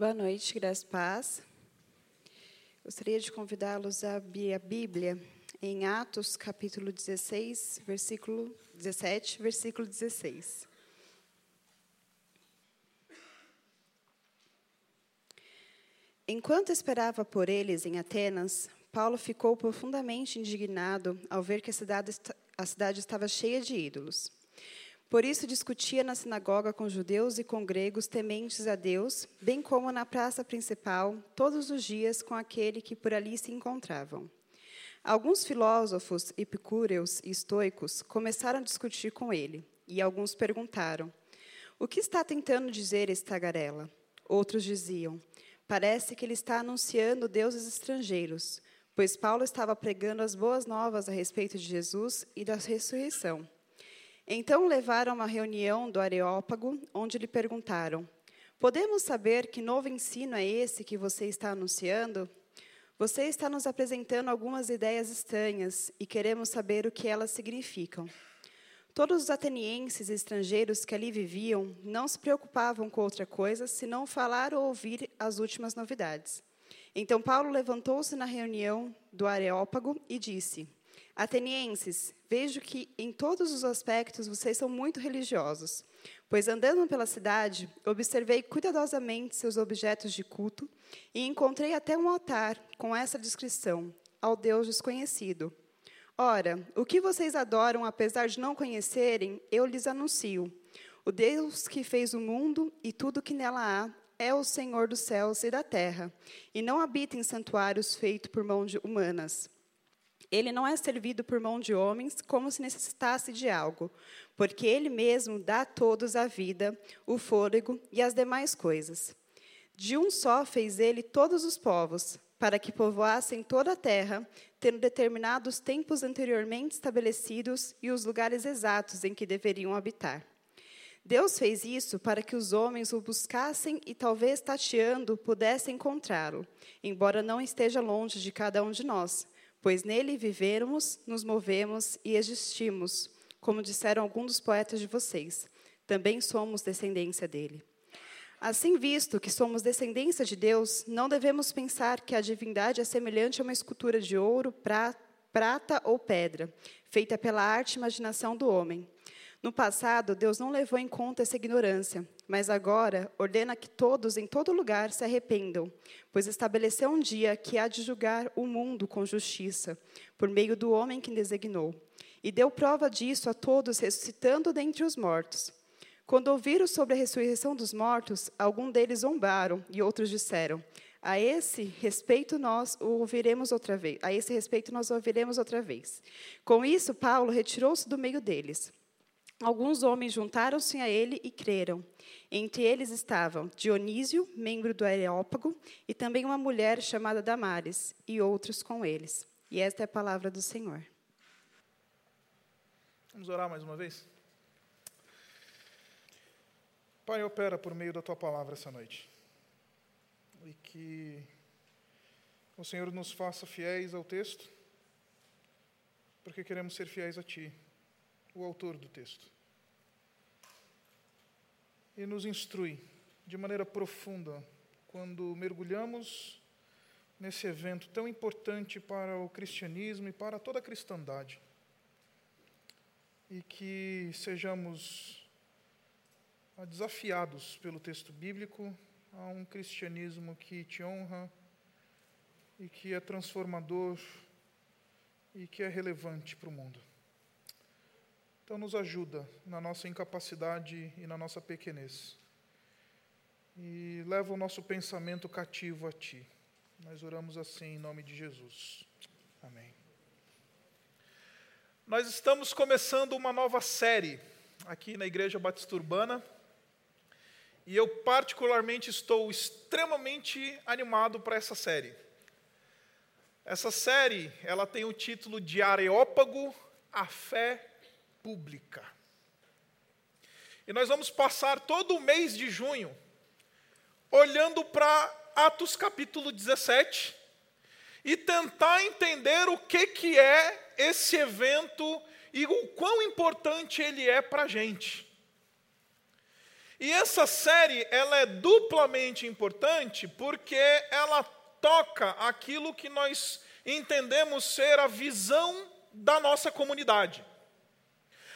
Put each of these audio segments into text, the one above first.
Boa noite, graças paz. Gostaria de convidá-los a abrir a Bíblia em Atos, capítulo 16, versículo 17, versículo 16. Enquanto esperava por eles em Atenas, Paulo ficou profundamente indignado ao ver que a cidade, a cidade estava cheia de ídolos. Por isso discutia na sinagoga com judeus e com gregos tementes a Deus, bem como na praça principal, todos os dias com aquele que por ali se encontravam. Alguns filósofos epicúreos e estoicos começaram a discutir com ele, e alguns perguntaram: O que está tentando dizer esse tagarela? Outros diziam: Parece que ele está anunciando deuses estrangeiros, pois Paulo estava pregando as boas novas a respeito de Jesus e da ressurreição. Então levaram uma reunião do Areópago, onde lhe perguntaram: Podemos saber que novo ensino é esse que você está anunciando? Você está nos apresentando algumas ideias estranhas e queremos saber o que elas significam. Todos os atenienses e estrangeiros que ali viviam não se preocupavam com outra coisa senão falar ou ouvir as últimas novidades. Então Paulo levantou-se na reunião do Areópago e disse: Atenienses, vejo que em todos os aspectos vocês são muito religiosos, pois andando pela cidade, observei cuidadosamente seus objetos de culto e encontrei até um altar com essa descrição: ao Deus desconhecido. Ora, o que vocês adoram, apesar de não conhecerem, eu lhes anuncio. O Deus que fez o mundo e tudo que nela há é o Senhor dos céus e da terra, e não habita em santuários feitos por mãos humanas. Ele não é servido por mão de homens como se necessitasse de algo, porque ele mesmo dá a todos a vida, o fôlego e as demais coisas. De um só fez ele todos os povos, para que povoassem toda a terra, tendo determinados tempos anteriormente estabelecidos e os lugares exatos em que deveriam habitar. Deus fez isso para que os homens o buscassem e, talvez tateando, pudessem encontrá-lo, embora não esteja longe de cada um de nós pois nele vivemos, nos movemos e existimos, como disseram alguns dos poetas de vocês. Também somos descendência dele. Assim, visto que somos descendência de Deus, não devemos pensar que a divindade é semelhante a uma escultura de ouro, prata ou pedra, feita pela arte e imaginação do homem. No passado, Deus não levou em conta essa ignorância, mas agora ordena que todos em todo lugar se arrependam, pois estabeleceu um dia que há de julgar o mundo com justiça, por meio do homem que designou. E deu prova disso a todos, ressuscitando dentre os mortos. Quando ouviram sobre a ressurreição dos mortos, alguns deles zombaram e outros disseram: a esse respeito nós o ouviremos outra vez. A esse respeito nós ouviremos outra vez. Com isso, Paulo retirou-se do meio deles. Alguns homens juntaram-se a ele e creram. Entre eles estavam Dionísio, membro do Areópago, e também uma mulher chamada Damares, e outros com eles. E esta é a palavra do Senhor. Vamos orar mais uma vez? Pai, opera por meio da tua palavra essa noite. E que o Senhor nos faça fiéis ao texto, porque queremos ser fiéis a ti o autor do texto. E nos instrui de maneira profunda quando mergulhamos nesse evento tão importante para o cristianismo e para toda a cristandade. E que sejamos desafiados pelo texto bíblico a um cristianismo que te honra e que é transformador e que é relevante para o mundo. Então, nos ajuda na nossa incapacidade e na nossa pequenez. E leva o nosso pensamento cativo a Ti. Nós oramos assim em nome de Jesus. Amém. Nós estamos começando uma nova série aqui na Igreja Batista Urbana. E eu, particularmente, estou extremamente animado para essa série. Essa série, ela tem o título de Areópago, a fé pública. E nós vamos passar todo o mês de junho olhando para Atos capítulo 17 e tentar entender o que, que é esse evento e o quão importante ele é para a gente. E essa série, ela é duplamente importante porque ela toca aquilo que nós entendemos ser a visão da nossa comunidade.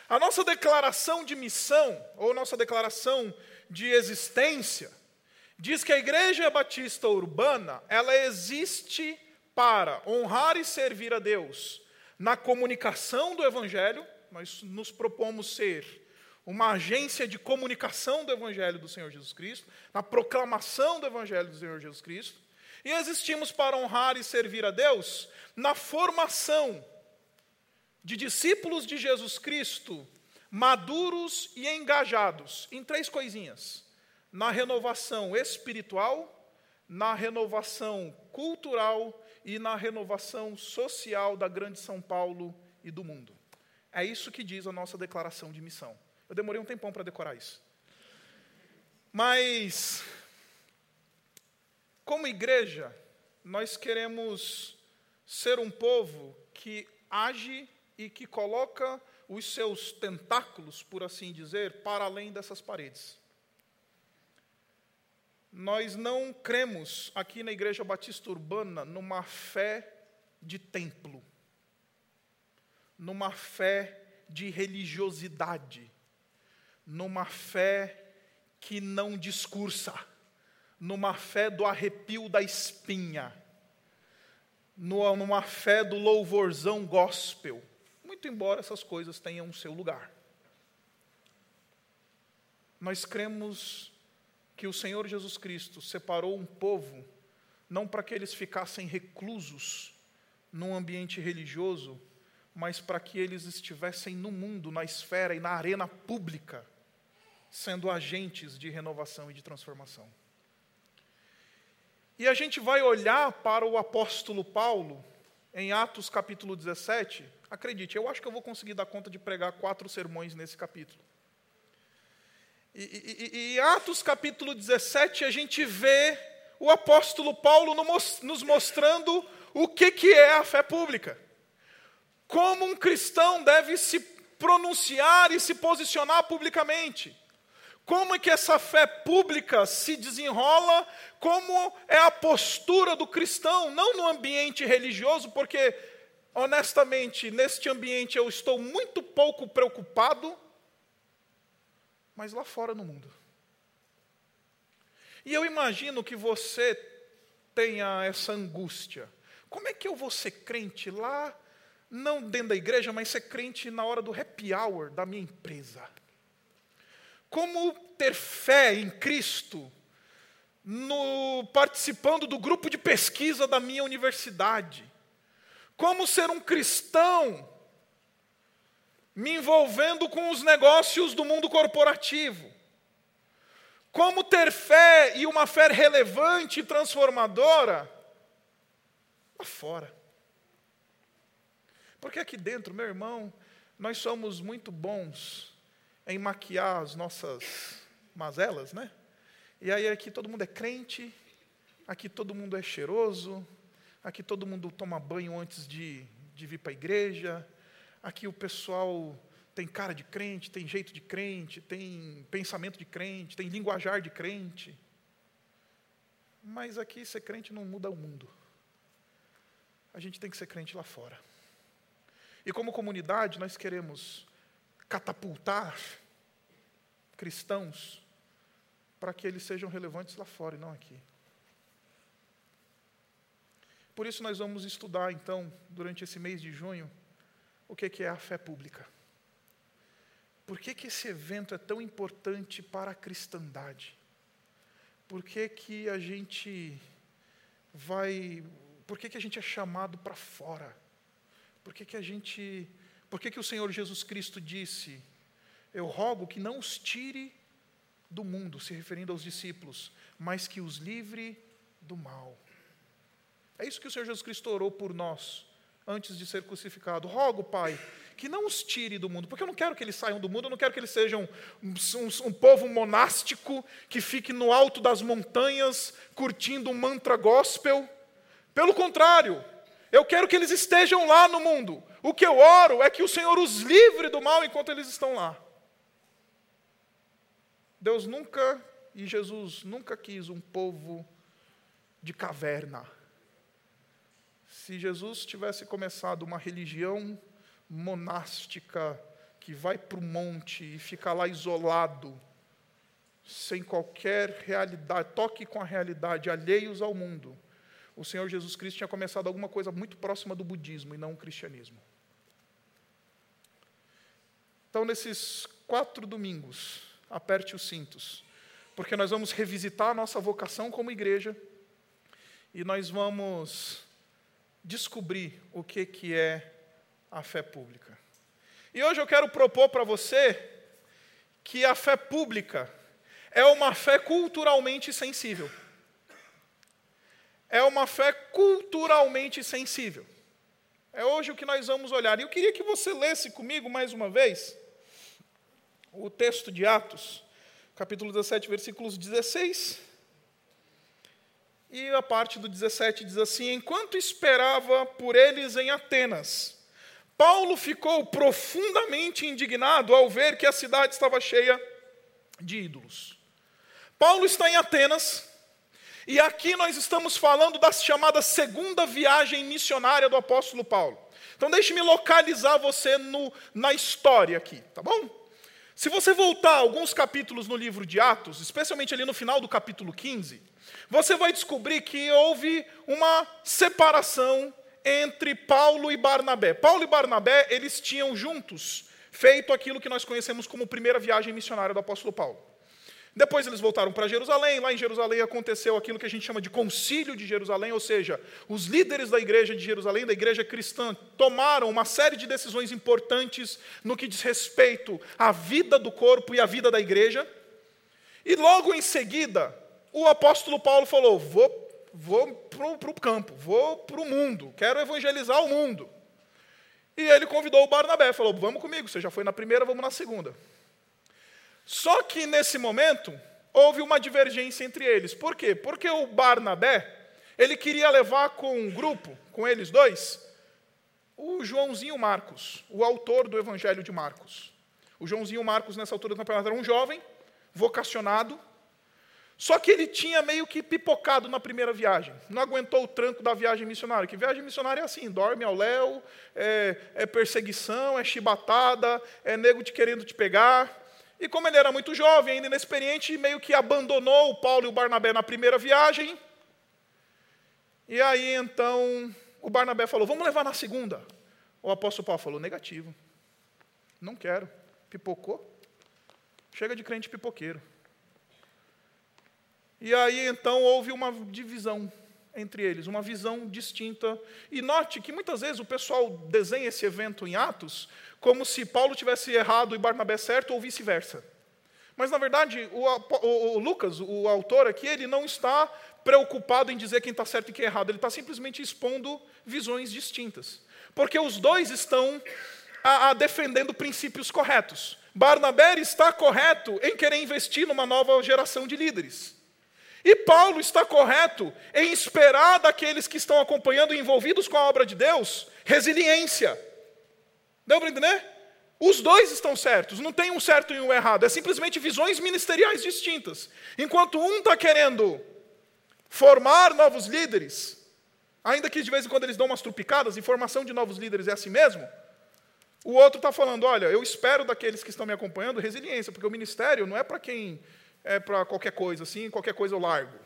A nossa declaração de missão, ou nossa declaração de existência, diz que a Igreja Batista Urbana, ela existe para honrar e servir a Deus na comunicação do Evangelho, nós nos propomos ser uma agência de comunicação do Evangelho do Senhor Jesus Cristo, na proclamação do Evangelho do Senhor Jesus Cristo, e existimos para honrar e servir a Deus na formação de discípulos de Jesus Cristo, maduros e engajados em três coisinhas: na renovação espiritual, na renovação cultural e na renovação social da grande São Paulo e do mundo. É isso que diz a nossa declaração de missão. Eu demorei um tempão para decorar isso. Mas, como igreja, nós queremos ser um povo que age e que coloca os seus tentáculos, por assim dizer, para além dessas paredes. Nós não cremos aqui na Igreja Batista Urbana numa fé de templo, numa fé de religiosidade, numa fé que não discursa, numa fé do arrepio da espinha, numa fé do louvorzão gospel, muito embora essas coisas tenham seu lugar. Nós cremos que o Senhor Jesus Cristo separou um povo não para que eles ficassem reclusos num ambiente religioso, mas para que eles estivessem no mundo, na esfera e na arena pública, sendo agentes de renovação e de transformação. E a gente vai olhar para o apóstolo Paulo, em Atos capítulo 17. Acredite, eu acho que eu vou conseguir dar conta de pregar quatro sermões nesse capítulo. E, e, e, Atos capítulo 17, a gente vê o apóstolo Paulo nos mostrando o que, que é a fé pública. Como um cristão deve se pronunciar e se posicionar publicamente. Como é que essa fé pública se desenrola? Como é a postura do cristão, não no ambiente religioso, porque, honestamente, neste ambiente eu estou muito pouco preocupado, mas lá fora no mundo. E eu imagino que você tenha essa angústia. Como é que eu vou ser crente lá, não dentro da igreja, mas ser crente na hora do happy hour da minha empresa? Como ter fé em Cristo no participando do grupo de pesquisa da minha universidade? Como ser um cristão me envolvendo com os negócios do mundo corporativo? Como ter fé e uma fé relevante e transformadora lá fora? Porque aqui dentro, meu irmão, nós somos muito bons em maquiar as nossas mazelas, né? E aí aqui todo mundo é crente, aqui todo mundo é cheiroso, aqui todo mundo toma banho antes de, de vir para a igreja, aqui o pessoal tem cara de crente, tem jeito de crente, tem pensamento de crente, tem linguajar de crente. Mas aqui ser crente não muda o mundo. A gente tem que ser crente lá fora. E como comunidade, nós queremos catapultar cristãos para que eles sejam relevantes lá fora e não aqui. Por isso, nós vamos estudar, então, durante esse mês de junho, o que é a fé pública. Por que, que esse evento é tão importante para a cristandade? Por que, que a gente vai. Por que, que a gente é chamado para fora? Por que, que a gente por que, que o Senhor Jesus Cristo disse: Eu rogo que não os tire do mundo, se referindo aos discípulos, mas que os livre do mal? É isso que o Senhor Jesus Cristo orou por nós, antes de ser crucificado. Rogo, Pai, que não os tire do mundo, porque eu não quero que eles saiam do mundo, eu não quero que eles sejam um, um, um, povo monástico que fique no alto das montanhas curtindo um mantra gospel. Pelo contrário, eu quero que eles estejam lá no mundo, o que eu oro é que o Senhor os livre do mal enquanto eles estão lá. Deus nunca e Jesus nunca quis um povo de caverna. Se Jesus tivesse começado uma religião monástica que vai para o monte e fica lá isolado, sem qualquer realidade, toque com a realidade, alheios ao mundo, o Senhor Jesus Cristo tinha começado alguma coisa muito próxima do budismo e não o cristianismo. Então, nesses quatro domingos, aperte os cintos, porque nós vamos revisitar a nossa vocação como igreja e nós vamos descobrir o que, que é a fé pública. E hoje eu quero propor para você que a fé pública é uma fé culturalmente sensível. É uma fé culturalmente sensível. É hoje o que nós vamos olhar. E eu queria que você lesse comigo mais uma vez o texto de Atos, capítulo 17, versículos 16. E a parte do 17 diz assim: Enquanto esperava por eles em Atenas, Paulo ficou profundamente indignado ao ver que a cidade estava cheia de ídolos. Paulo está em Atenas, e aqui nós estamos falando da chamada segunda viagem missionária do apóstolo Paulo. Então, deixe-me localizar você no, na história aqui, tá bom? Se você voltar alguns capítulos no livro de Atos, especialmente ali no final do capítulo 15, você vai descobrir que houve uma separação entre Paulo e Barnabé. Paulo e Barnabé, eles tinham juntos feito aquilo que nós conhecemos como primeira viagem missionária do apóstolo Paulo. Depois eles voltaram para Jerusalém, lá em Jerusalém aconteceu aquilo que a gente chama de concílio de Jerusalém, ou seja, os líderes da igreja de Jerusalém, da igreja cristã, tomaram uma série de decisões importantes no que diz respeito à vida do corpo e à vida da igreja. E logo em seguida, o apóstolo Paulo falou: Vou, vou para o campo, vou para o mundo, quero evangelizar o mundo. E ele convidou o Barnabé, falou: Vamos comigo, você já foi na primeira, vamos na segunda. Só que nesse momento houve uma divergência entre eles. Por quê? Porque o Barnabé, ele queria levar com um grupo, com eles dois, o Joãozinho Marcos, o autor do Evangelho de Marcos. O Joãozinho Marcos, nessa altura do campeonato, era um jovem, vocacionado, só que ele tinha meio que pipocado na primeira viagem. Não aguentou o tranco da viagem missionária. Que viagem missionária é assim: dorme ao léu, é, é perseguição, é chibatada, é nego te querendo te pegar. E como ele era muito jovem, ainda inexperiente, meio que abandonou o Paulo e o Barnabé na primeira viagem. E aí então o Barnabé falou: Vamos levar na segunda. O apóstolo Paulo falou: Negativo. Não quero. Pipocou. Chega de crente pipoqueiro. E aí então houve uma divisão entre eles, uma visão distinta. E note que muitas vezes o pessoal desenha esse evento em Atos como se Paulo tivesse errado e Barnabé certo ou vice-versa. Mas, na verdade, o, o, o, Lucas, o autor aqui, ele não está preocupado em dizer quem está certo e quem é errado, ele está simplesmente expondo visões distintas. Porque os dois estão a, a defendendo princípios corretos. Barnabé está correto em querer investir numa nova geração de líderes. E Paulo está correto em esperar daqueles que estão acompanhando e envolvidos com a obra de Deus resiliência. Deu para entender? Os dois estão certos, não tem um certo e um errado, é simplesmente visões ministeriais distintas. Enquanto um está querendo formar novos líderes, ainda que de vez em quando eles dão umas trupicadas, e formação de novos líderes é assim mesmo, o outro está falando: olha, eu espero daqueles que estão me acompanhando resiliência, porque o ministério não é para quem é para qualquer coisa, assim, qualquer coisa eu largo.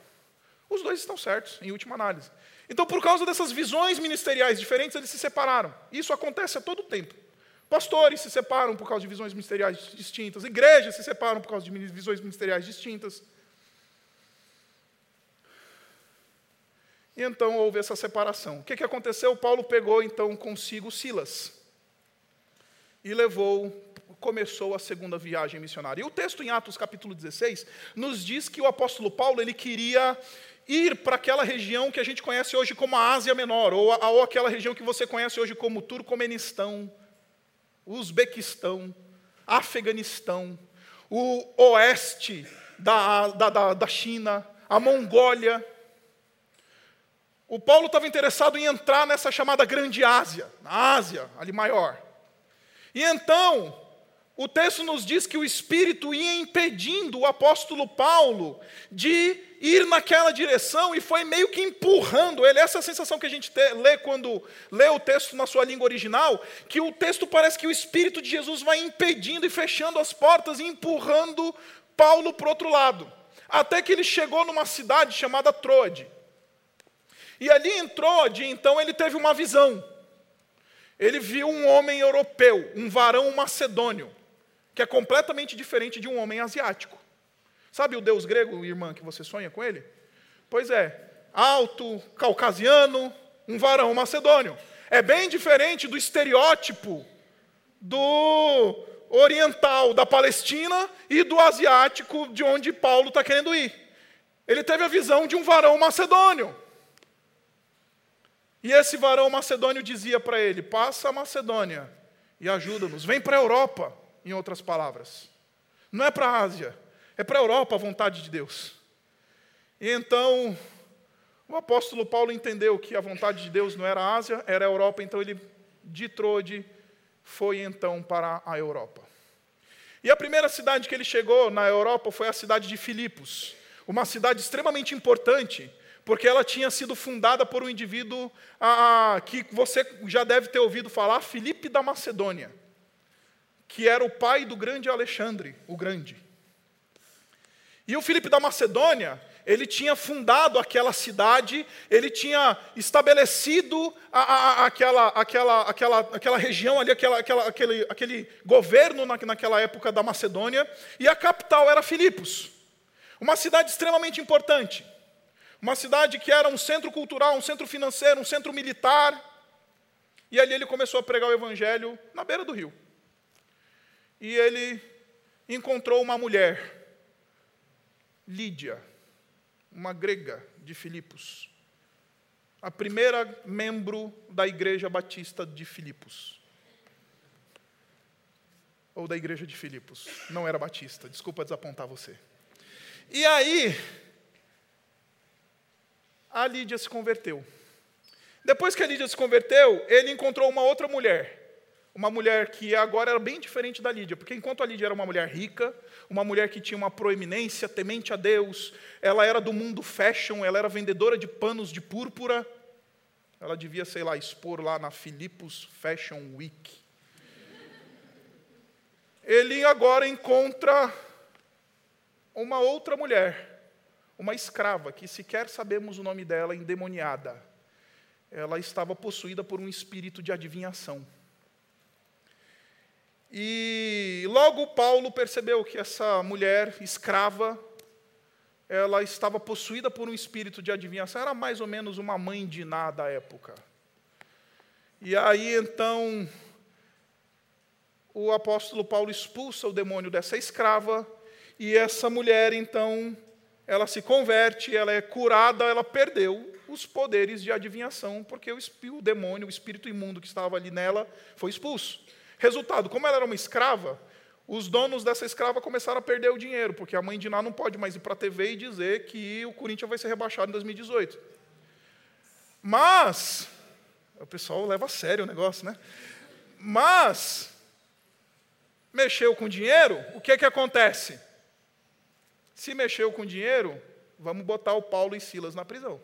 Os dois estão certos, em última análise. Então, por causa dessas visões ministeriais diferentes, eles se separaram. Isso acontece a todo tempo. Pastores se separam por causa de visões ministeriais distintas, igrejas se separam por causa de visões ministeriais distintas. E então houve essa separação. O que, que aconteceu? Paulo pegou então consigo Silas e levou começou a segunda viagem missionária. E o texto em Atos capítulo 16 nos diz que o apóstolo Paulo ele queria ir para aquela região que a gente conhece hoje como a Ásia Menor, ou, a, ou aquela região que você conhece hoje como Turcomenistão, Uzbequistão, Afeganistão, o oeste da, da, da, da China, a Mongólia. O Paulo estava interessado em entrar nessa chamada Grande Ásia, na Ásia, ali maior. E então, o texto nos diz que o Espírito ia impedindo o apóstolo Paulo de ir naquela direção e foi meio que empurrando ele. Essa é a sensação que a gente te, lê quando lê o texto na sua língua original, que o texto parece que o Espírito de Jesus vai impedindo e fechando as portas e empurrando Paulo para o outro lado. Até que ele chegou numa cidade chamada Troade. E ali em Troade, então, ele teve uma visão. Ele viu um homem europeu, um varão macedônio que é completamente diferente de um homem asiático. Sabe o deus grego, irmã, que você sonha com ele? Pois é, alto, caucasiano, um varão macedônio. É bem diferente do estereótipo do oriental da Palestina e do asiático de onde Paulo está querendo ir. Ele teve a visão de um varão macedônio. E esse varão macedônio dizia para ele: passa a Macedônia e ajuda-nos, vem para a Europa em outras palavras. Não é para a Ásia, é para a Europa a vontade de Deus. E então, o apóstolo Paulo entendeu que a vontade de Deus não era a Ásia, era a Europa, então ele, de Trode, foi então para a Europa. E a primeira cidade que ele chegou na Europa foi a cidade de Filipos, uma cidade extremamente importante, porque ela tinha sido fundada por um indivíduo a, que você já deve ter ouvido falar, Filipe da Macedônia que era o pai do grande Alexandre, o Grande. E o Filipe da Macedônia, ele tinha fundado aquela cidade, ele tinha estabelecido a, a, aquela, aquela, aquela, aquela região ali, aquela, aquela, aquele, aquele governo na, naquela época da Macedônia, e a capital era Filipos, uma cidade extremamente importante, uma cidade que era um centro cultural, um centro financeiro, um centro militar, e ali ele começou a pregar o evangelho na beira do rio e ele encontrou uma mulher, Lídia, uma grega de Filipos, a primeira membro da Igreja Batista de Filipos. Ou da Igreja de Filipos. Não era batista, desculpa desapontar você. E aí, a Lídia se converteu. Depois que a Lídia se converteu, ele encontrou uma outra mulher, uma mulher que agora era bem diferente da Lídia, porque enquanto a Lídia era uma mulher rica, uma mulher que tinha uma proeminência, temente a Deus, ela era do mundo fashion, ela era vendedora de panos de púrpura, ela devia, sei lá, expor lá na Philippus Fashion Week. Ele agora encontra uma outra mulher, uma escrava, que sequer sabemos o nome dela, endemoniada. Ela estava possuída por um espírito de adivinhação. E logo Paulo percebeu que essa mulher escrava, ela estava possuída por um espírito de adivinhação, era mais ou menos uma mãe de Ná da época. E aí então o apóstolo Paulo expulsa o demônio dessa escrava, e essa mulher então ela se converte, ela é curada, ela perdeu os poderes de adivinhação, porque o demônio, o espírito imundo que estava ali nela, foi expulso. Resultado, como ela era uma escrava, os donos dessa escrava começaram a perder o dinheiro, porque a mãe de Ná não pode mais ir para a TV e dizer que o Corinthians vai ser rebaixado em 2018. Mas, o pessoal leva a sério o negócio, né? Mas, mexeu com dinheiro, o que, que acontece? Se mexeu com dinheiro, vamos botar o Paulo e Silas na prisão.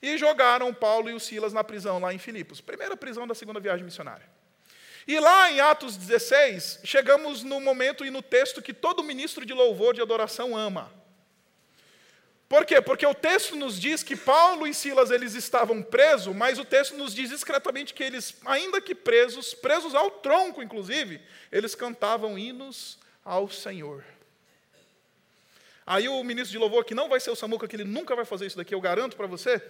E jogaram o Paulo e o Silas na prisão lá em Filipos. Primeira prisão da segunda viagem missionária. E lá em Atos 16, chegamos no momento e no texto que todo ministro de louvor de adoração ama. Por quê? Porque o texto nos diz que Paulo e Silas eles estavam presos, mas o texto nos diz discretamente que eles, ainda que presos, presos ao tronco inclusive, eles cantavam hinos ao Senhor. Aí o ministro de louvor, que não vai ser o Samuca, que ele nunca vai fazer isso daqui, eu garanto para você,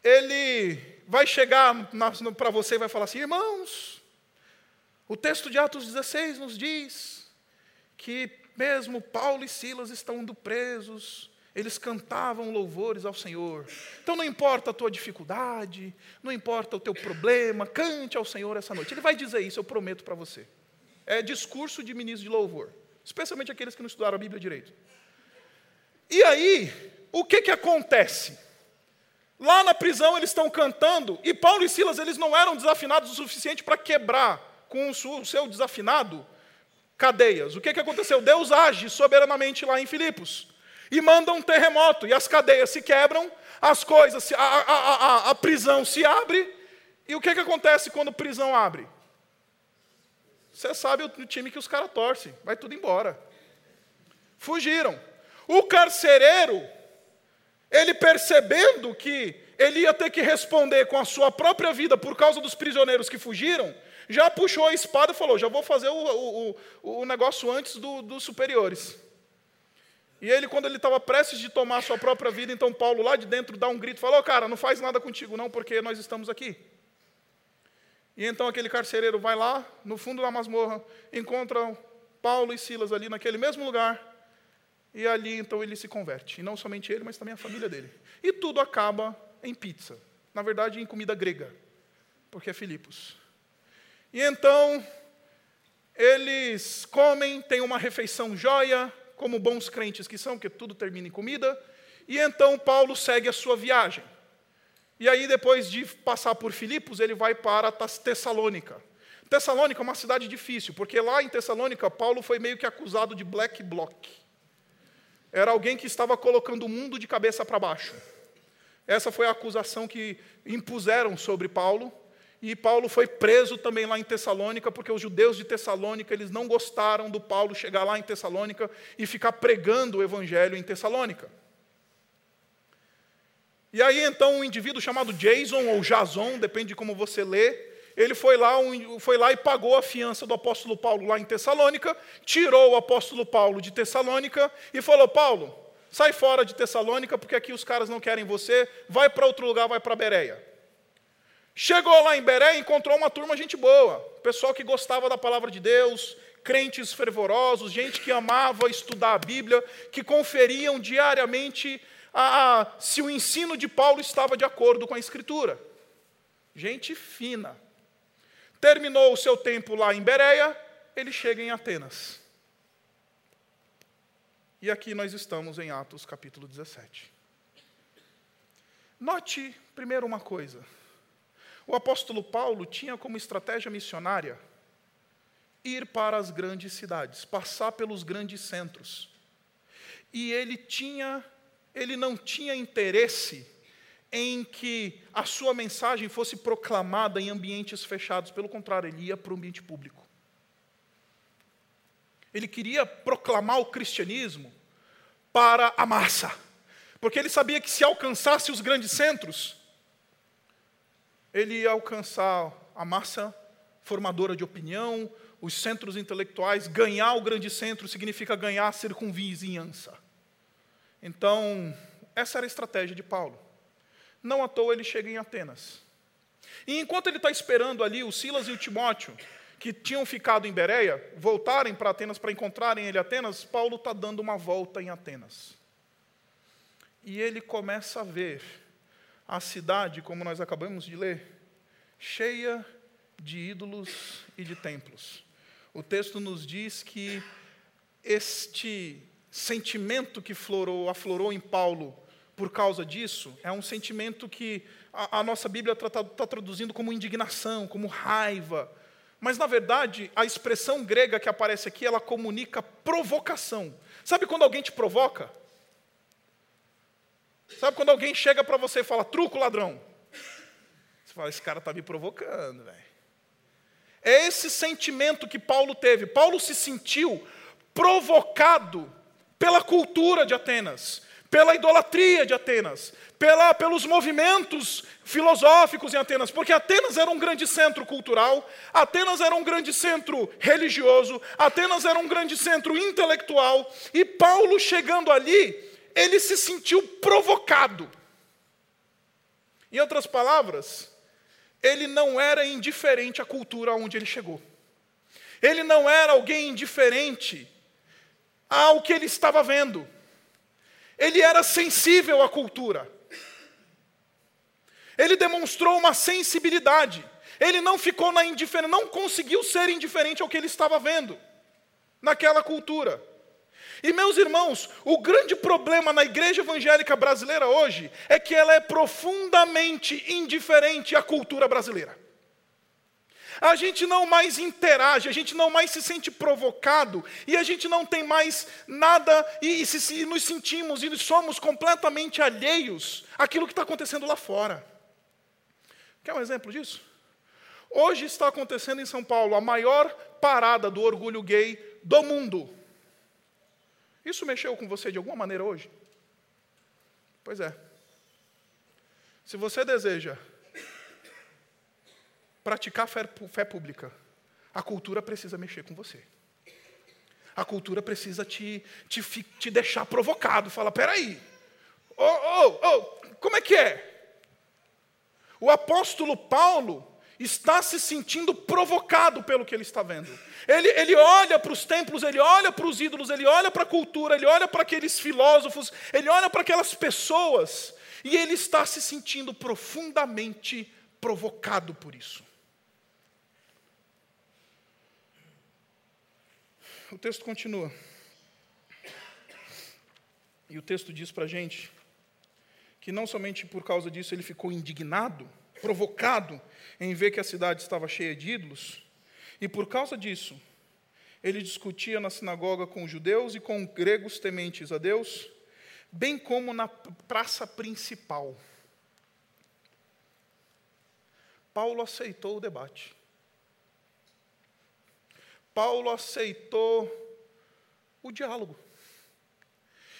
ele vai chegar para você e vai falar assim: irmãos, o texto de Atos 16 nos diz que mesmo Paulo e Silas estando presos, eles cantavam louvores ao Senhor. Então não importa a tua dificuldade, não importa o teu problema, cante ao Senhor essa noite. Ele vai dizer isso, eu prometo para você. É discurso de ministro de louvor, especialmente aqueles que não estudaram a Bíblia direito. E aí, o que, que acontece? Lá na prisão eles estão cantando, e Paulo e Silas eles não eram desafinados o suficiente para quebrar com o seu desafinado cadeias. O que, que aconteceu? Deus age soberanamente lá em Filipos e manda um terremoto, e as cadeias se quebram, as coisas, a, a, a, a prisão se abre, e o que, que acontece quando a prisão abre? Você sabe o time que os caras torcem, vai tudo embora. Fugiram. O carcereiro, ele percebendo que ele ia ter que responder com a sua própria vida por causa dos prisioneiros que fugiram, já puxou a espada e falou: já vou fazer o, o, o negócio antes do, dos superiores. E ele, quando ele estava prestes de tomar a sua própria vida, então Paulo lá de dentro dá um grito falou: oh, cara, não faz nada contigo não, porque nós estamos aqui. E então aquele carcereiro vai lá, no fundo da masmorra, encontra Paulo e Silas ali naquele mesmo lugar, e ali então ele se converte. E não somente ele, mas também a família dele. E tudo acaba em pizza. Na verdade, em comida grega, porque é Filipos. E então eles comem, têm uma refeição joia, como bons crentes que são, que tudo termina em comida. E então Paulo segue a sua viagem. E aí, depois de passar por Filipos, ele vai para Tessalônica. Tessalônica é uma cidade difícil, porque lá em Tessalônica, Paulo foi meio que acusado de black bloc. Era alguém que estava colocando o mundo de cabeça para baixo. Essa foi a acusação que impuseram sobre Paulo. E Paulo foi preso também lá em Tessalônica, porque os judeus de Tessalônica, eles não gostaram do Paulo chegar lá em Tessalônica e ficar pregando o evangelho em Tessalônica. E aí então um indivíduo chamado Jason ou Jason, depende de como você lê, ele foi lá, foi lá e pagou a fiança do apóstolo Paulo lá em Tessalônica, tirou o apóstolo Paulo de Tessalônica e falou: Paulo, sai fora de Tessalônica, porque aqui os caras não querem você, vai para outro lugar, vai para Bereia. Chegou lá em Bereia e encontrou uma turma gente boa, pessoal que gostava da palavra de Deus, crentes fervorosos, gente que amava estudar a Bíblia, que conferiam diariamente a, a, se o ensino de Paulo estava de acordo com a Escritura. Gente fina. Terminou o seu tempo lá em Bereia, ele chega em Atenas. E aqui nós estamos em Atos capítulo 17. Note primeiro uma coisa. O apóstolo Paulo tinha como estratégia missionária ir para as grandes cidades, passar pelos grandes centros. E ele tinha ele não tinha interesse em que a sua mensagem fosse proclamada em ambientes fechados, pelo contrário, ele ia para o ambiente público. Ele queria proclamar o cristianismo para a massa, porque ele sabia que se alcançasse os grandes centros, ele ia alcançar a massa formadora de opinião, os centros intelectuais. Ganhar o grande centro significa ganhar a circunvizinhança. Então, essa era a estratégia de Paulo. Não à toa ele chega em Atenas. E enquanto ele está esperando ali, o Silas e o Timóteo, que tinham ficado em Bereia, voltarem para Atenas para encontrarem ele em Atenas, Paulo está dando uma volta em Atenas. E ele começa a ver a cidade, como nós acabamos de ler, cheia de ídolos e de templos. O texto nos diz que este sentimento que florou, aflorou em Paulo por causa disso é um sentimento que a, a nossa Bíblia está tá traduzindo como indignação, como raiva. Mas, na verdade, a expressão grega que aparece aqui, ela comunica provocação. Sabe quando alguém te provoca? Sabe quando alguém chega para você e fala, truco, ladrão? Você fala, esse cara está me provocando, velho. É esse sentimento que Paulo teve. Paulo se sentiu provocado pela cultura de Atenas, pela idolatria de Atenas, pela, pelos movimentos filosóficos em Atenas, porque Atenas era um grande centro cultural, Atenas era um grande centro religioso, Atenas era um grande centro intelectual, e Paulo chegando ali, ele se sentiu provocado. Em outras palavras, ele não era indiferente à cultura onde ele chegou. Ele não era alguém indiferente ao que ele estava vendo. Ele era sensível à cultura. Ele demonstrou uma sensibilidade. Ele não ficou na indiferença, não conseguiu ser indiferente ao que ele estava vendo naquela cultura. E meus irmãos, o grande problema na igreja evangélica brasileira hoje é que ela é profundamente indiferente à cultura brasileira. A gente não mais interage, a gente não mais se sente provocado, e a gente não tem mais nada, e, e, se, e nos sentimos e somos completamente alheios àquilo que está acontecendo lá fora. Quer um exemplo disso? Hoje está acontecendo em São Paulo a maior parada do orgulho gay do mundo. Isso mexeu com você de alguma maneira hoje? Pois é. Se você deseja praticar fé, fé pública, a cultura precisa mexer com você. A cultura precisa te, te, te deixar provocado. Fala, peraí, oh, oh, oh, como é que é? O apóstolo Paulo está se sentindo provocado pelo que ele está vendo. Ele, ele olha para os templos, ele olha para os ídolos, ele olha para a cultura, ele olha para aqueles filósofos, ele olha para aquelas pessoas, e ele está se sentindo profundamente provocado por isso. O texto continua. E o texto diz para a gente que não somente por causa disso ele ficou indignado, provocado em ver que a cidade estava cheia de ídolos, e por causa disso, ele discutia na sinagoga com judeus e com gregos tementes a Deus, bem como na praça principal. Paulo aceitou o debate. Paulo aceitou o diálogo.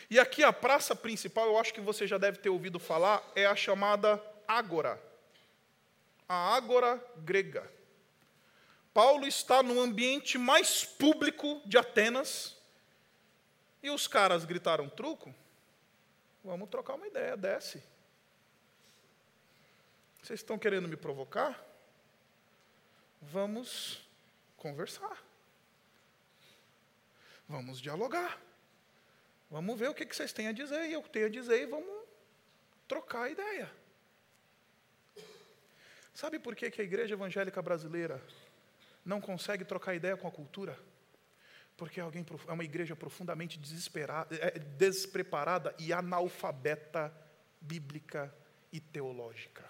E aqui a praça principal, eu acho que você já deve ter ouvido falar, é a chamada Ágora. A Ágora grega. Paulo está no ambiente mais público de Atenas e os caras gritaram: truco? Vamos trocar uma ideia, desce. Vocês estão querendo me provocar? Vamos conversar. Vamos dialogar. Vamos ver o que vocês têm a dizer e eu tenho a dizer e vamos trocar a ideia. Sabe por que, que a igreja evangélica brasileira não consegue trocar ideia com a cultura? Porque alguém, é uma igreja profundamente desesperada, é, despreparada e analfabeta bíblica e teológica.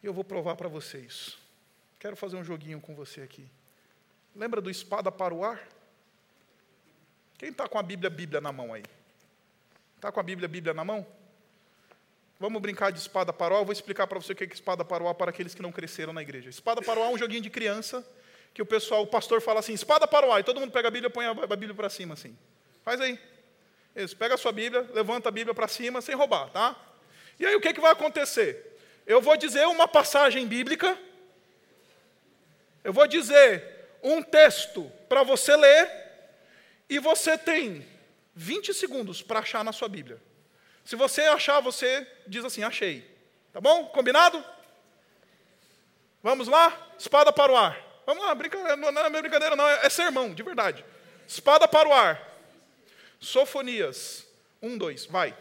E eu vou provar para vocês. Quero fazer um joguinho com você aqui. Lembra do espada para o ar? Quem está com a Bíblia, Bíblia na mão aí? Está com a Bíblia, Bíblia na mão? Vamos brincar de espada ar. Eu vou explicar para você o que é espada ar para aqueles que não cresceram na igreja. Espada ar é um joguinho de criança que o pessoal, o pastor fala assim, espada ar, e todo mundo pega a Bíblia e põe a Bíblia para cima assim. Faz aí. Isso, pega a sua Bíblia, levanta a Bíblia para cima sem roubar, tá? E aí o que, é que vai acontecer? Eu vou dizer uma passagem bíblica, eu vou dizer um texto para você ler, e você tem 20 segundos para achar na sua Bíblia. Se você achar, você diz assim: achei. Tá bom? Combinado? Vamos lá? Espada para o ar. Vamos lá, brincadeira, não é brincadeira, não, é sermão, de verdade. Espada para o ar. Sofonias. Um, dois, vai.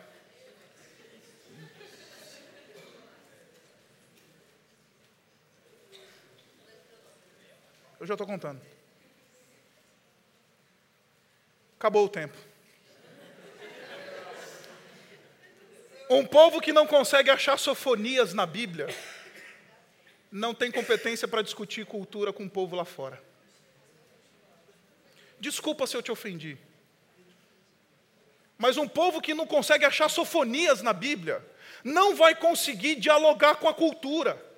Eu já estou contando. Acabou o tempo. Um povo que não consegue achar sofonias na Bíblia não tem competência para discutir cultura com o povo lá fora. Desculpa se eu te ofendi. Mas um povo que não consegue achar sofonias na Bíblia não vai conseguir dialogar com a cultura.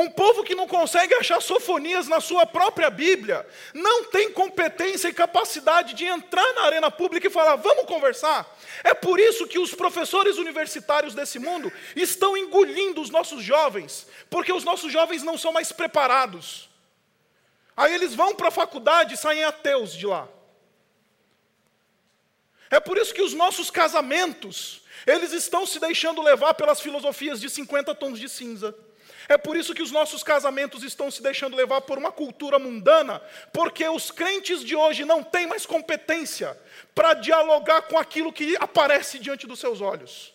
Um povo que não consegue achar sofonias na sua própria Bíblia, não tem competência e capacidade de entrar na arena pública e falar, vamos conversar. É por isso que os professores universitários desse mundo estão engolindo os nossos jovens, porque os nossos jovens não são mais preparados. Aí eles vão para a faculdade e saem ateus de lá. É por isso que os nossos casamentos, eles estão se deixando levar pelas filosofias de 50 tons de cinza. É por isso que os nossos casamentos estão se deixando levar por uma cultura mundana, porque os crentes de hoje não têm mais competência para dialogar com aquilo que aparece diante dos seus olhos.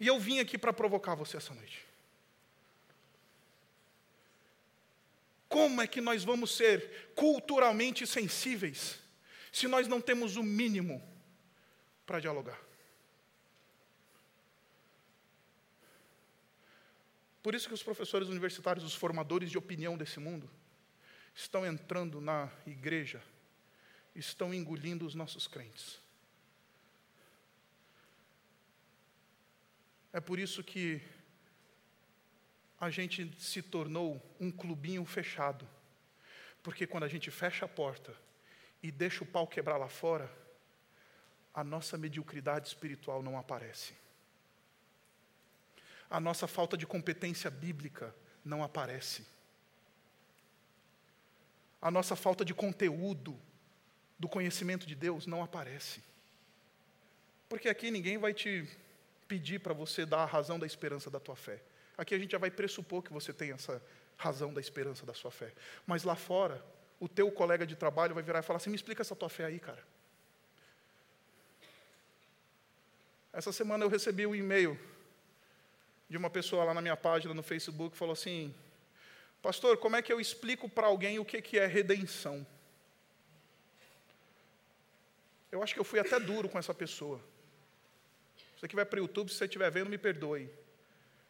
E eu vim aqui para provocar você essa noite. Como é que nós vamos ser culturalmente sensíveis se nós não temos o mínimo para dialogar? Por isso que os professores universitários, os formadores de opinião desse mundo, estão entrando na igreja, estão engolindo os nossos crentes. É por isso que a gente se tornou um clubinho fechado. Porque quando a gente fecha a porta e deixa o pau quebrar lá fora, a nossa mediocridade espiritual não aparece. A nossa falta de competência bíblica não aparece. A nossa falta de conteúdo do conhecimento de Deus não aparece. Porque aqui ninguém vai te pedir para você dar a razão da esperança da tua fé. Aqui a gente já vai pressupor que você tem essa razão da esperança da sua fé. Mas lá fora, o teu colega de trabalho vai virar e falar assim: me explica essa tua fé aí, cara. Essa semana eu recebi um e-mail de uma pessoa lá na minha página no Facebook, falou assim: Pastor, como é que eu explico para alguém o que, é redenção? Eu acho que eu fui até duro com essa pessoa. Você que vai para o YouTube, se você estiver vendo, me perdoe.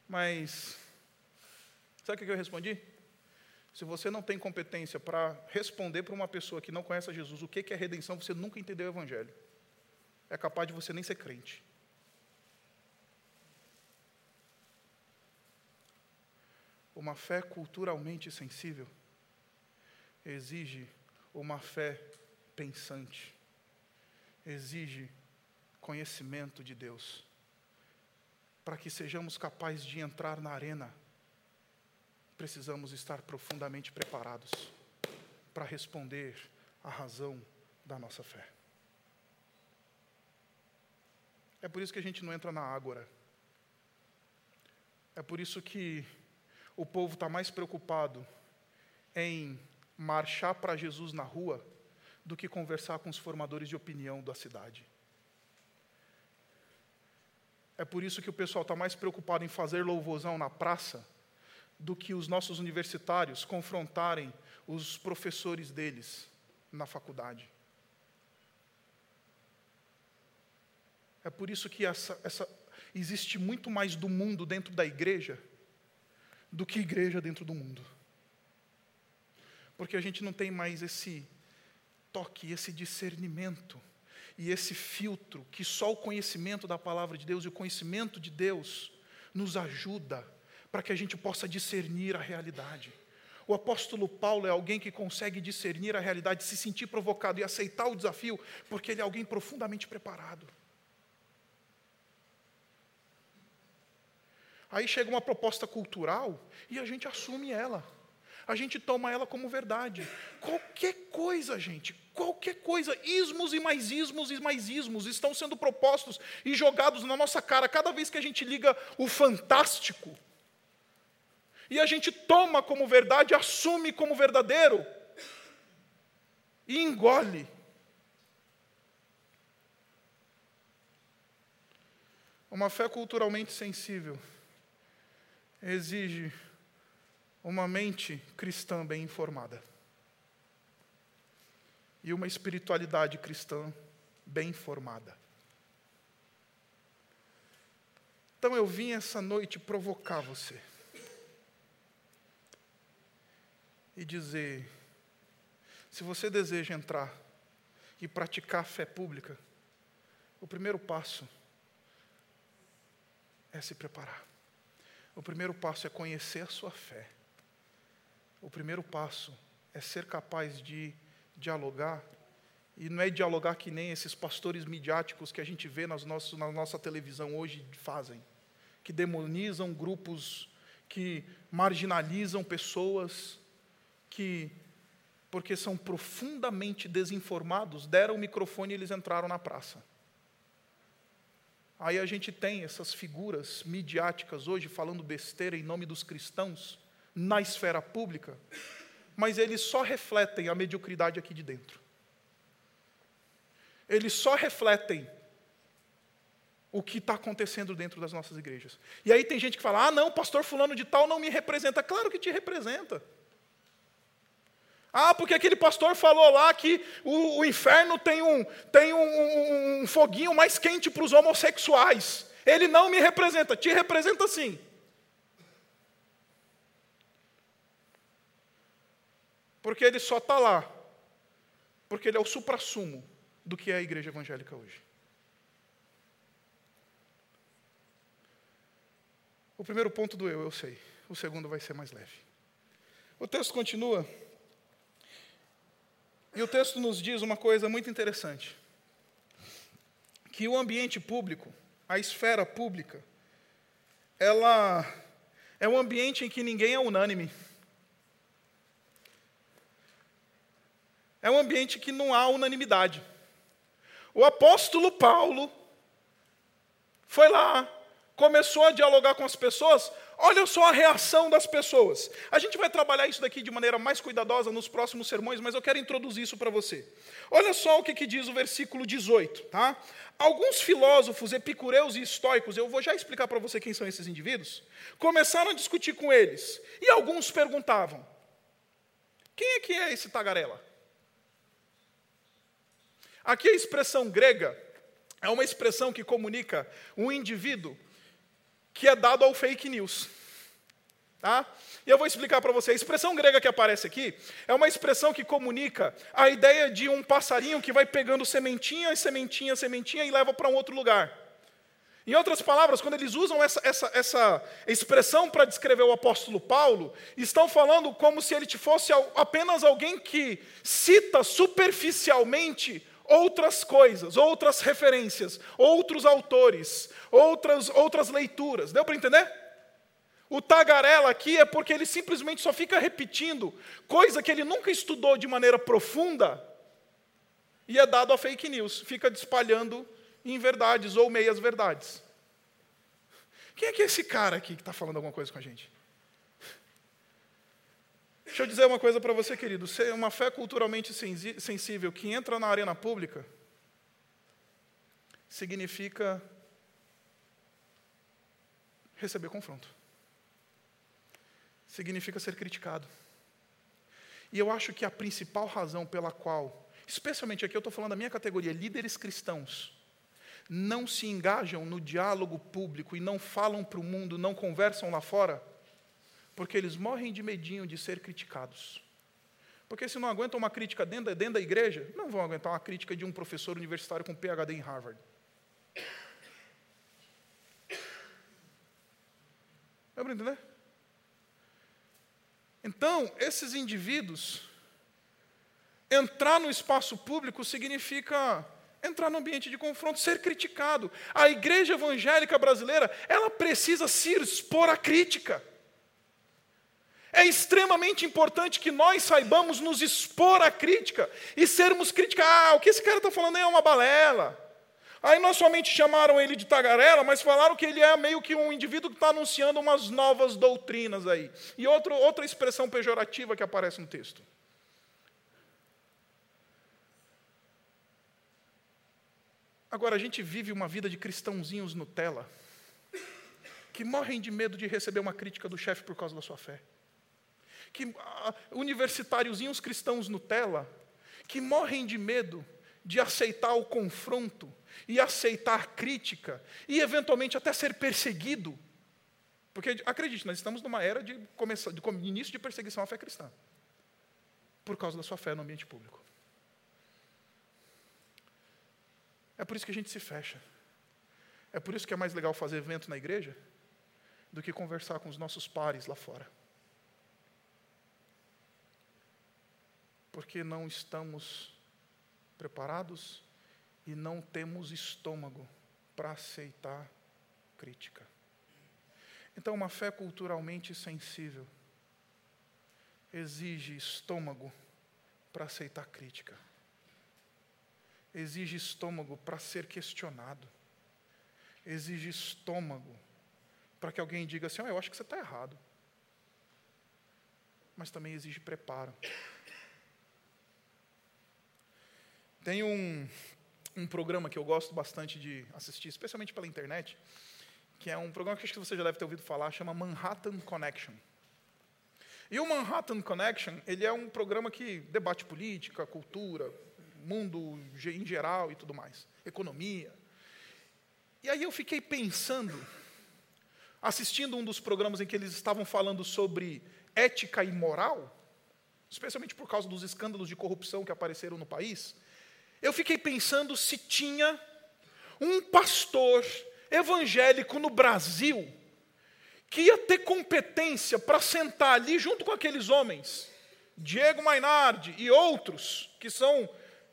Mas, sabe o que eu respondi? Se você não tem competência para responder para uma pessoa que não conhece a Jesus o que é redenção, você nunca entendeu o Evangelho. É capaz de você nem ser crente. Uma fé culturalmente sensível exige uma fé pensante, exige conhecimento de Deus para que sejamos capazes de entrar na arena, precisamos estar profundamente preparados para responder à razão da nossa fé. É por isso que a gente não entra na ágora. É por isso que o povo está mais preocupado em marchar para Jesus na rua do que conversar com os formadores de opinião da cidade. É por isso que o pessoal está mais preocupado em fazer louvorzão na praça do que os nossos universitários confrontarem os professores deles na faculdade. É por isso que essa, essa, existe muito mais do mundo dentro da igreja do que igreja dentro do mundo. Porque a gente não tem mais esse toque, esse discernimento e esse filtro que só o conhecimento da palavra de Deus e o conhecimento de Deus nos ajuda para que a gente possa discernir a realidade. O apóstolo Paulo é alguém que consegue discernir a realidade, se sentir provocado e aceitar o desafio, porque ele é alguém profundamente preparado. Aí chega uma proposta cultural e a gente assume ela a gente toma ela como verdade. Qualquer coisa, gente, qualquer coisa, ismos e mais ismos e mais ismos estão sendo propostos e jogados na nossa cara cada vez que a gente liga o fantástico. E a gente toma como verdade, assume como verdadeiro e engole. Uma fé culturalmente sensível exige uma mente cristã bem informada e uma espiritualidade cristã bem formada. Então eu vim essa noite provocar você e dizer: se você deseja entrar e praticar fé pública, o primeiro passo é se preparar. O primeiro passo é conhecer a sua fé o primeiro passo é ser capaz de dialogar, e não é dialogar que nem esses pastores midiáticos que a gente vê nas nossas, na nossa televisão hoje fazem, que demonizam grupos, que marginalizam pessoas, que, porque são profundamente desinformados, deram o microfone e eles entraram na praça. Aí a gente tem essas figuras midiáticas hoje falando besteira em nome dos cristãos, na esfera pública, mas eles só refletem a mediocridade aqui de dentro. Eles só refletem o que está acontecendo dentro das nossas igrejas. E aí tem gente que fala: ah, não, pastor Fulano de Tal não me representa. Claro que te representa. Ah, porque aquele pastor falou lá que o, o inferno tem, um, tem um, um, foguinho mais quente para os homossexuais. Ele não me representa, te representa sim. Porque ele só está lá, porque ele é o suprassumo do que é a igreja evangélica hoje. O primeiro ponto doeu, eu sei. O segundo vai ser mais leve. O texto continua. E o texto nos diz uma coisa muito interessante: que o ambiente público, a esfera pública, ela é um ambiente em que ninguém é unânime. É um ambiente que não há unanimidade. O apóstolo Paulo foi lá, começou a dialogar com as pessoas, olha só a reação das pessoas. A gente vai trabalhar isso daqui de maneira mais cuidadosa nos próximos sermões, mas eu quero introduzir isso para você. Olha só o que, que diz o versículo 18, tá? Alguns filósofos epicureus e estoicos, eu vou já explicar para você quem são esses indivíduos, começaram a discutir com eles, e alguns perguntavam: quem é que é esse tagarela? Aqui a expressão grega é uma expressão que comunica um indivíduo que é dado ao fake news. Tá? E eu vou explicar para você. A expressão grega que aparece aqui é uma expressão que comunica a ideia de um passarinho que vai pegando sementinha, sementinha, sementinha e leva para um outro lugar. Em outras palavras, quando eles usam essa, essa, essa expressão para descrever o apóstolo Paulo, estão falando como se ele fosse apenas alguém que cita superficialmente outras coisas, outras referências, outros autores, outras, outras leituras. Deu para entender? O tagarela aqui é porque ele simplesmente só fica repetindo coisa que ele nunca estudou de maneira profunda e é dado a fake news, fica espalhando inverdades ou meias verdades. Quem é que é esse cara aqui que está falando alguma coisa com a gente? Deixa eu dizer uma coisa para você, querido. Ser uma fé culturalmente sensível que entra na arena pública significa receber confronto. Significa ser criticado. E eu acho que a principal razão pela qual, especialmente aqui eu estou falando da minha categoria, líderes cristãos, não se engajam no diálogo público e não falam para o mundo, não conversam lá fora, porque eles morrem de medinho de ser criticados. Porque se não aguentam uma crítica dentro da, dentro da igreja, não vão aguentar uma crítica de um professor universitário com PhD em Harvard. Dá para entender? Então, esses indivíduos, entrar no espaço público significa entrar no ambiente de confronto, ser criticado. A igreja evangélica brasileira, ela precisa se expor à crítica. É extremamente importante que nós saibamos nos expor à crítica e sermos críticos. Ah, o que esse cara está falando é uma balela. Aí não somente chamaram ele de tagarela, mas falaram que ele é meio que um indivíduo que está anunciando umas novas doutrinas aí. E outro, outra expressão pejorativa que aparece no texto. Agora, a gente vive uma vida de cristãozinhos Nutella, que morrem de medo de receber uma crítica do chefe por causa da sua fé que ah, universitáriozinhos cristãos Nutella, que morrem de medo de aceitar o confronto e aceitar a crítica e eventualmente até ser perseguido. Porque acredite, nós estamos numa era de, começar, de início de perseguição à fé cristã. Por causa da sua fé no ambiente público. É por isso que a gente se fecha. É por isso que é mais legal fazer evento na igreja do que conversar com os nossos pares lá fora. Porque não estamos preparados e não temos estômago para aceitar crítica. Então, uma fé culturalmente sensível exige estômago para aceitar crítica, exige estômago para ser questionado, exige estômago para que alguém diga assim: oh, eu acho que você está errado. Mas também exige preparo Tem um, um programa que eu gosto bastante de assistir, especialmente pela internet, que é um programa que acho que você já deve ter ouvido falar, chama Manhattan Connection. E o Manhattan Connection, ele é um programa que debate política, cultura, mundo em geral e tudo mais, economia. E aí eu fiquei pensando, assistindo um dos programas em que eles estavam falando sobre ética e moral, especialmente por causa dos escândalos de corrupção que apareceram no país, eu fiquei pensando se tinha um pastor evangélico no Brasil que ia ter competência para sentar ali junto com aqueles homens, Diego Mainardi e outros, que são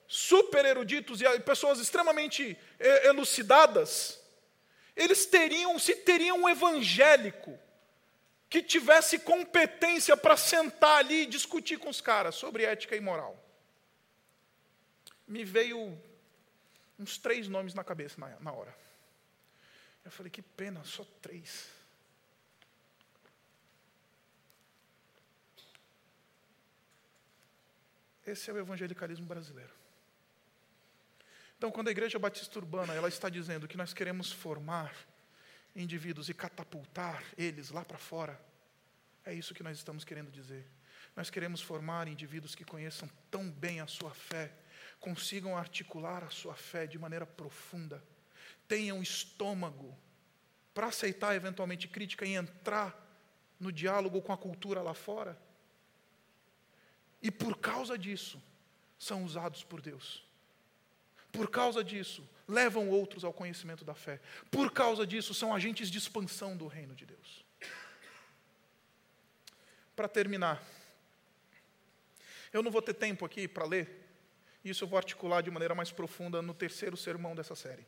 super eruditos e pessoas extremamente eh, elucidadas, eles teriam, se teriam um evangélico que tivesse competência para sentar ali e discutir com os caras sobre ética e moral. Me veio uns três nomes na cabeça na, na hora. Eu falei, que pena, só três. Esse é o evangelicalismo brasileiro. Então, quando a Igreja Batista Urbana ela está dizendo que nós queremos formar indivíduos e catapultar eles lá para fora, é isso que nós estamos querendo dizer. Nós queremos formar indivíduos que conheçam tão bem a sua fé, consigam articular a sua fé de maneira profunda, tenham estômago para aceitar eventualmente crítica e entrar no diálogo com a cultura lá fora. E por causa disso, são usados por Deus. Por causa disso, levam outros ao conhecimento da fé. Por causa disso, são agentes de expansão do reino de Deus. Para terminar, eu não vou ter tempo aqui para ler, isso eu vou articular de maneira mais profunda no terceiro sermão dessa série.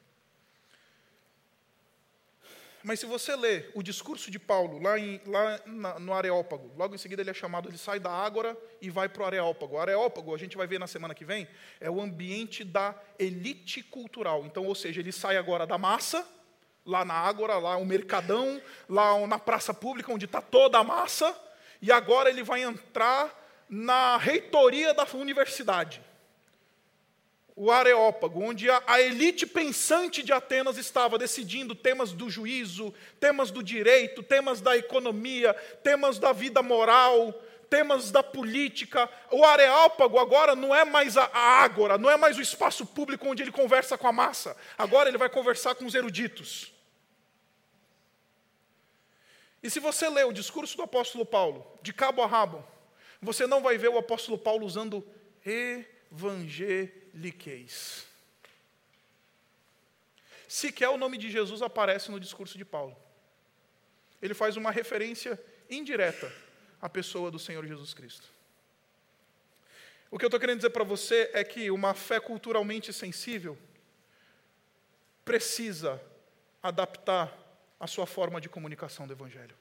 Mas se você lê o discurso de Paulo lá, em, lá na, no Areópago, logo em seguida ele é chamado, ele sai da Ágora e vai para o Areópago. Areópago, a gente vai ver na semana que vem, é o ambiente da elite cultural. Então, ou seja, ele sai agora da massa, lá na Ágora, lá o mercadão, lá na praça pública, onde está toda a massa, e agora ele vai entrar na reitoria da universidade o Areópago, onde a, elite pensante de Atenas estava decidindo temas do juízo, temas do direito, temas da economia, temas da vida moral, temas da política. O Areópago agora não é mais a, ágora, não é mais o espaço público onde ele conversa com a massa. Agora ele vai conversar com os eruditos. E se você ler o discurso do apóstolo Paulo, de cabo a rabo, você não vai ver o apóstolo Paulo usando evangelho liqueis. Sequer o nome de Jesus aparece no discurso de Paulo. Ele faz uma referência indireta à pessoa do Senhor Jesus Cristo. O que eu estou querendo dizer para você é que uma fé culturalmente sensível precisa adaptar a sua forma de comunicação do Evangelho.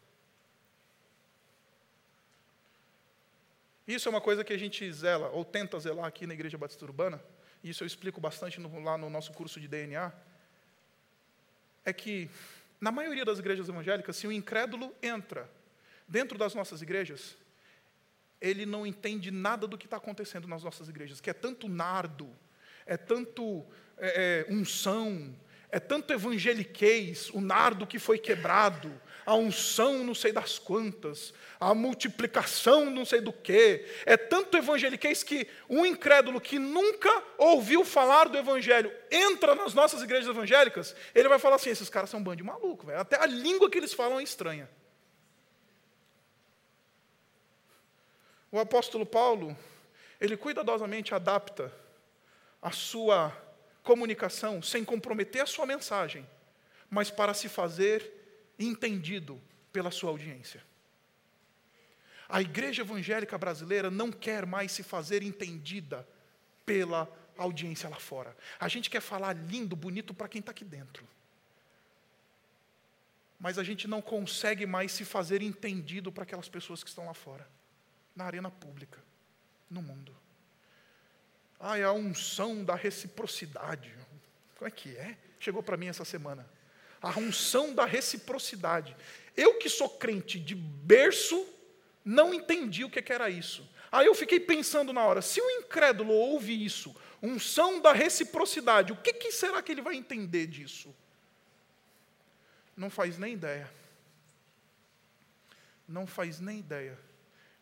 Isso é uma coisa que a gente zela, ou tenta zelar aqui na Igreja Batista Urbana, isso eu explico bastante no, lá no nosso curso de DNA, é que, na maioria das igrejas evangélicas, se o incrédulo entra dentro das nossas igrejas, ele não entende nada do que está acontecendo nas nossas igrejas, que é tanto nardo, é tanto é, é, unção, é tanto evangeliquez, o nardo que foi quebrado, a unção não sei das quantas, a multiplicação não sei do que. É tanto evangeliquez que um incrédulo que nunca ouviu falar do evangelho entra nas nossas igrejas evangélicas, ele vai falar assim: esses caras são um bando de maluco, velho. até a língua que eles falam é estranha. O apóstolo Paulo, ele cuidadosamente adapta a sua comunicação sem comprometer a sua mensagem, mas para se fazer entendido pela sua audiência. A igreja evangélica brasileira não quer mais se fazer entendida pela audiência lá fora. A gente quer falar lindo, bonito para quem está aqui dentro. Mas a gente não consegue mais se fazer entendido para aquelas pessoas que estão lá fora, na arena pública, no mundo. Ah, é a unção da reciprocidade. Como é que é? Chegou para mim essa semana a unção da reciprocidade. Eu que sou crente de berço, não entendi o que era isso. Aí eu fiquei pensando na hora, se o incrédulo ouve isso, unção da reciprocidade, o que, que será que ele vai entender disso? Não faz nem ideia. Não faz nem ideia.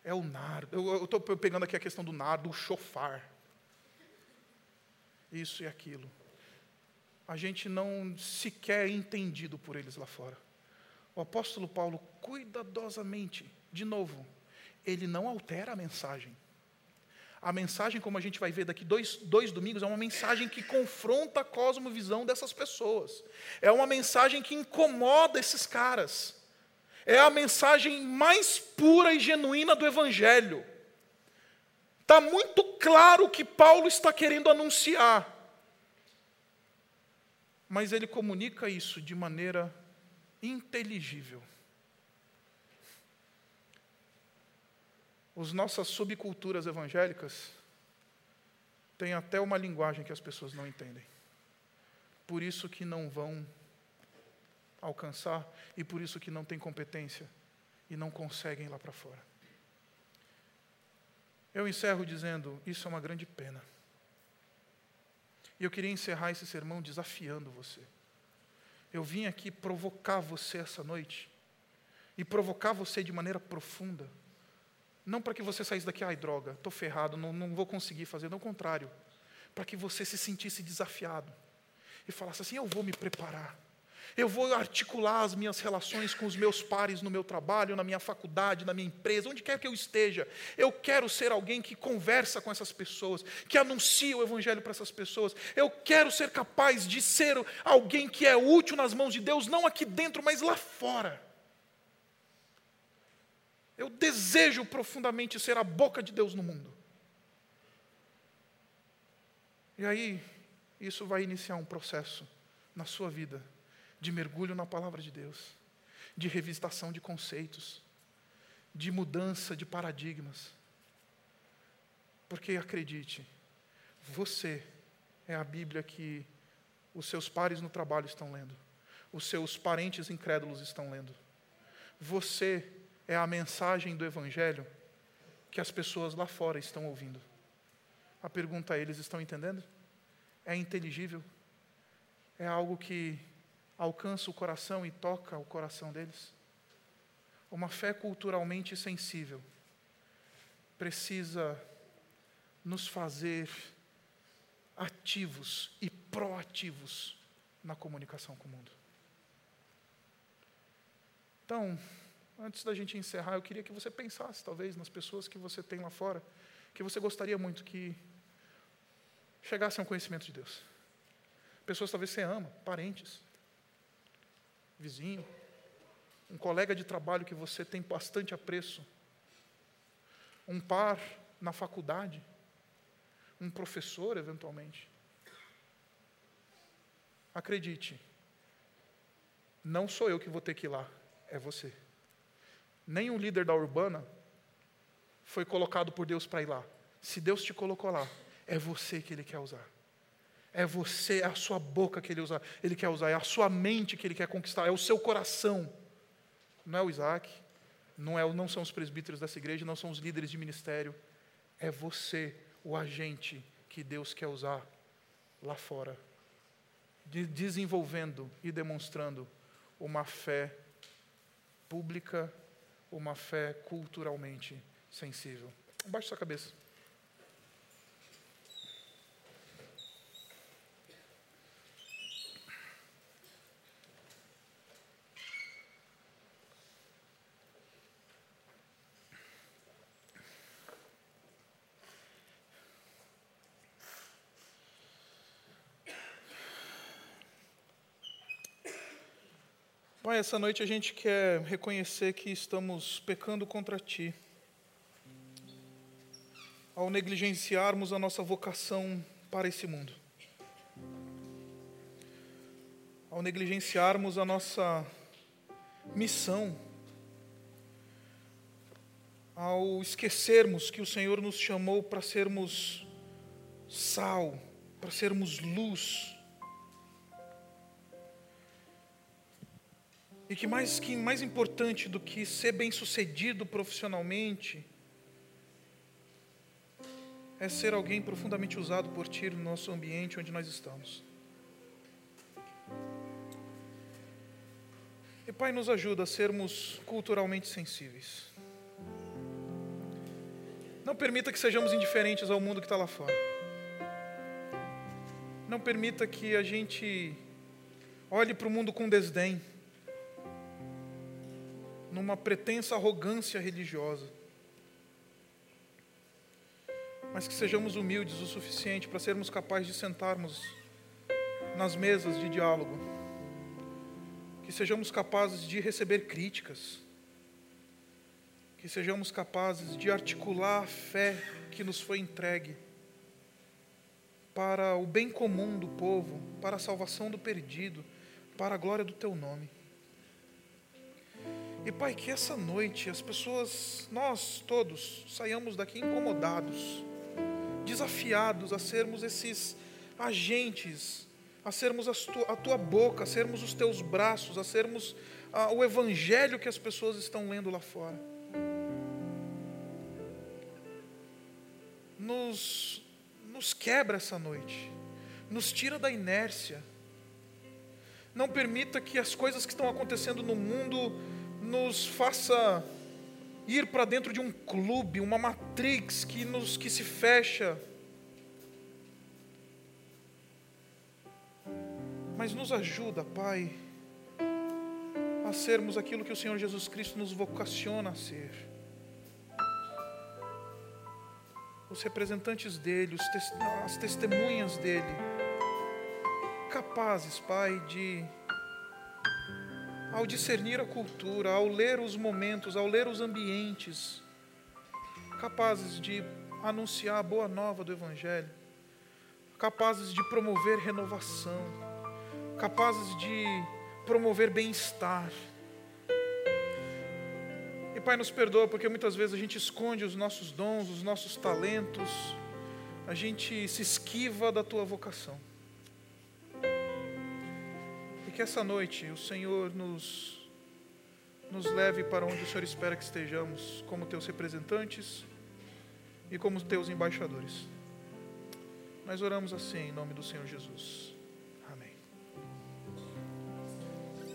é o nardo. Eu estou pegando aqui a questão do nardo, o chofar. Isso e aquilo. A gente não sequer é entendido por eles lá fora. O apóstolo Paulo, cuidadosamente, de novo, ele não altera a mensagem. A mensagem, como a gente vai ver daqui dois, dois domingos, é uma mensagem que confronta a cosmovisão dessas pessoas. É uma mensagem que incomoda esses caras. É a mensagem mais pura e genuína do Evangelho. Está muito claro o que Paulo está querendo anunciar. Mas ele comunica isso de maneira inteligível. As nossas subculturas evangélicas têm até uma linguagem que as pessoas não entendem. Por isso que não vão alcançar e por isso que não têm competência e não conseguem ir lá para fora. Eu encerro dizendo: isso é uma grande pena. E eu queria encerrar esse sermão desafiando você. Eu vim aqui provocar você essa noite e provocar você de maneira profunda não para que você saísse daqui, ai droga, estou ferrado, não, não vou conseguir fazer, não, ao contrário. Para que você se sentisse desafiado e falasse assim: eu vou me preparar. Eu vou articular as minhas relações com os meus pares no meu trabalho, na minha faculdade, na minha empresa, onde quer que eu esteja. Eu quero ser alguém que conversa com essas pessoas, que anuncia o Evangelho para essas pessoas. Eu quero ser capaz de ser alguém que é útil nas mãos de Deus, não aqui dentro, mas lá fora. Eu desejo profundamente ser a boca de Deus no mundo. E aí, isso vai iniciar um processo na sua vida de mergulho na palavra de Deus, de revisitação de conceitos, de mudança de paradigmas. Porque acredite, você é a Bíblia que os seus pares no trabalho estão lendo, os seus parentes incrédulos estão lendo. Você é a mensagem do Evangelho que as pessoas lá fora estão ouvindo. A pergunta é: eles estão entendendo? É inteligível? É algo que alcança o coração e toca o coração deles? Uma fé culturalmente sensível precisa nos fazer ativos e proativos na comunicação com o mundo. Então, antes da gente encerrar, eu queria que você pensasse, talvez, nas pessoas que você tem lá fora, que você gostaria muito que chegassem ao conhecimento de Deus. Pessoas talvez você ama, parentes, vizinho, um colega de trabalho que você tem bastante apreço, um par na faculdade, um professor, eventualmente. Acredite, não sou eu que vou ter que ir lá, é você nenhum líder da urbana foi colocado por Deus para ir lá. Se Deus te colocou lá, é você que Ele quer usar. É você, é a sua boca que ele, usa, ele quer usar, é a sua mente que Ele quer conquistar, é o seu coração. Não é o Isaac, não, é, não são os presbíteros dessa igreja, não são os líderes de ministério. É você, o agente que Deus quer usar lá fora, de, desenvolvendo e demonstrando uma fé pública uma fé culturalmente sensível. Abaixe sua cabeça. Pai, essa noite a gente quer reconhecer que estamos pecando contra Ti. Ao negligenciarmos a nossa vocação para esse mundo. Ao negligenciarmos a nossa missão. Ao esquecermos que o Senhor nos chamou para sermos sal, para sermos luz E que mais, que mais importante do que ser bem-sucedido profissionalmente é ser alguém profundamente usado por Ti no nosso ambiente onde nós estamos. E Pai, nos ajuda a sermos culturalmente sensíveis. Não permita que sejamos indiferentes ao mundo que está lá fora. Não permita que a gente olhe para o mundo com desdém, numa pretensa arrogância religiosa. Mas que sejamos humildes o suficiente para sermos capazes de sentarmos nas mesas de diálogo. Que sejamos capazes de receber críticas. Que sejamos capazes de articular a fé que nos foi entregue para o bem comum do povo, para a salvação do perdido, para a glória do teu nome. E Pai, que essa noite as pessoas, nós todos, saiamos daqui incomodados, desafiados a sermos esses agentes, a sermos a tua, boca, a sermos os teus braços, a sermos a, o evangelho que as pessoas estão lendo lá fora. Nos, nos quebra essa noite, nos tira da inércia. Não permita que as coisas que estão acontecendo no mundo nos faça ir para dentro de um clube, uma matrix que nos que se fecha. Mas nos ajuda, Pai, a sermos aquilo que o Senhor Jesus Cristo nos vocaciona a ser. Os representantes dele, as testemunhas dele, capazes, Pai, de ao discernir a cultura, ao ler os momentos, ao ler os ambientes, capazes de anunciar a boa nova do Evangelho, capazes de promover renovação, capazes de promover bem-estar. E Pai, nos perdoa porque muitas vezes a gente esconde os nossos dons, os nossos talentos, a gente se esquiva da tua vocação que essa noite o Senhor nos, nos leve para onde o Senhor espera que estejamos, como teus representantes e como teus embaixadores. Nós oramos assim em nome do Senhor Jesus.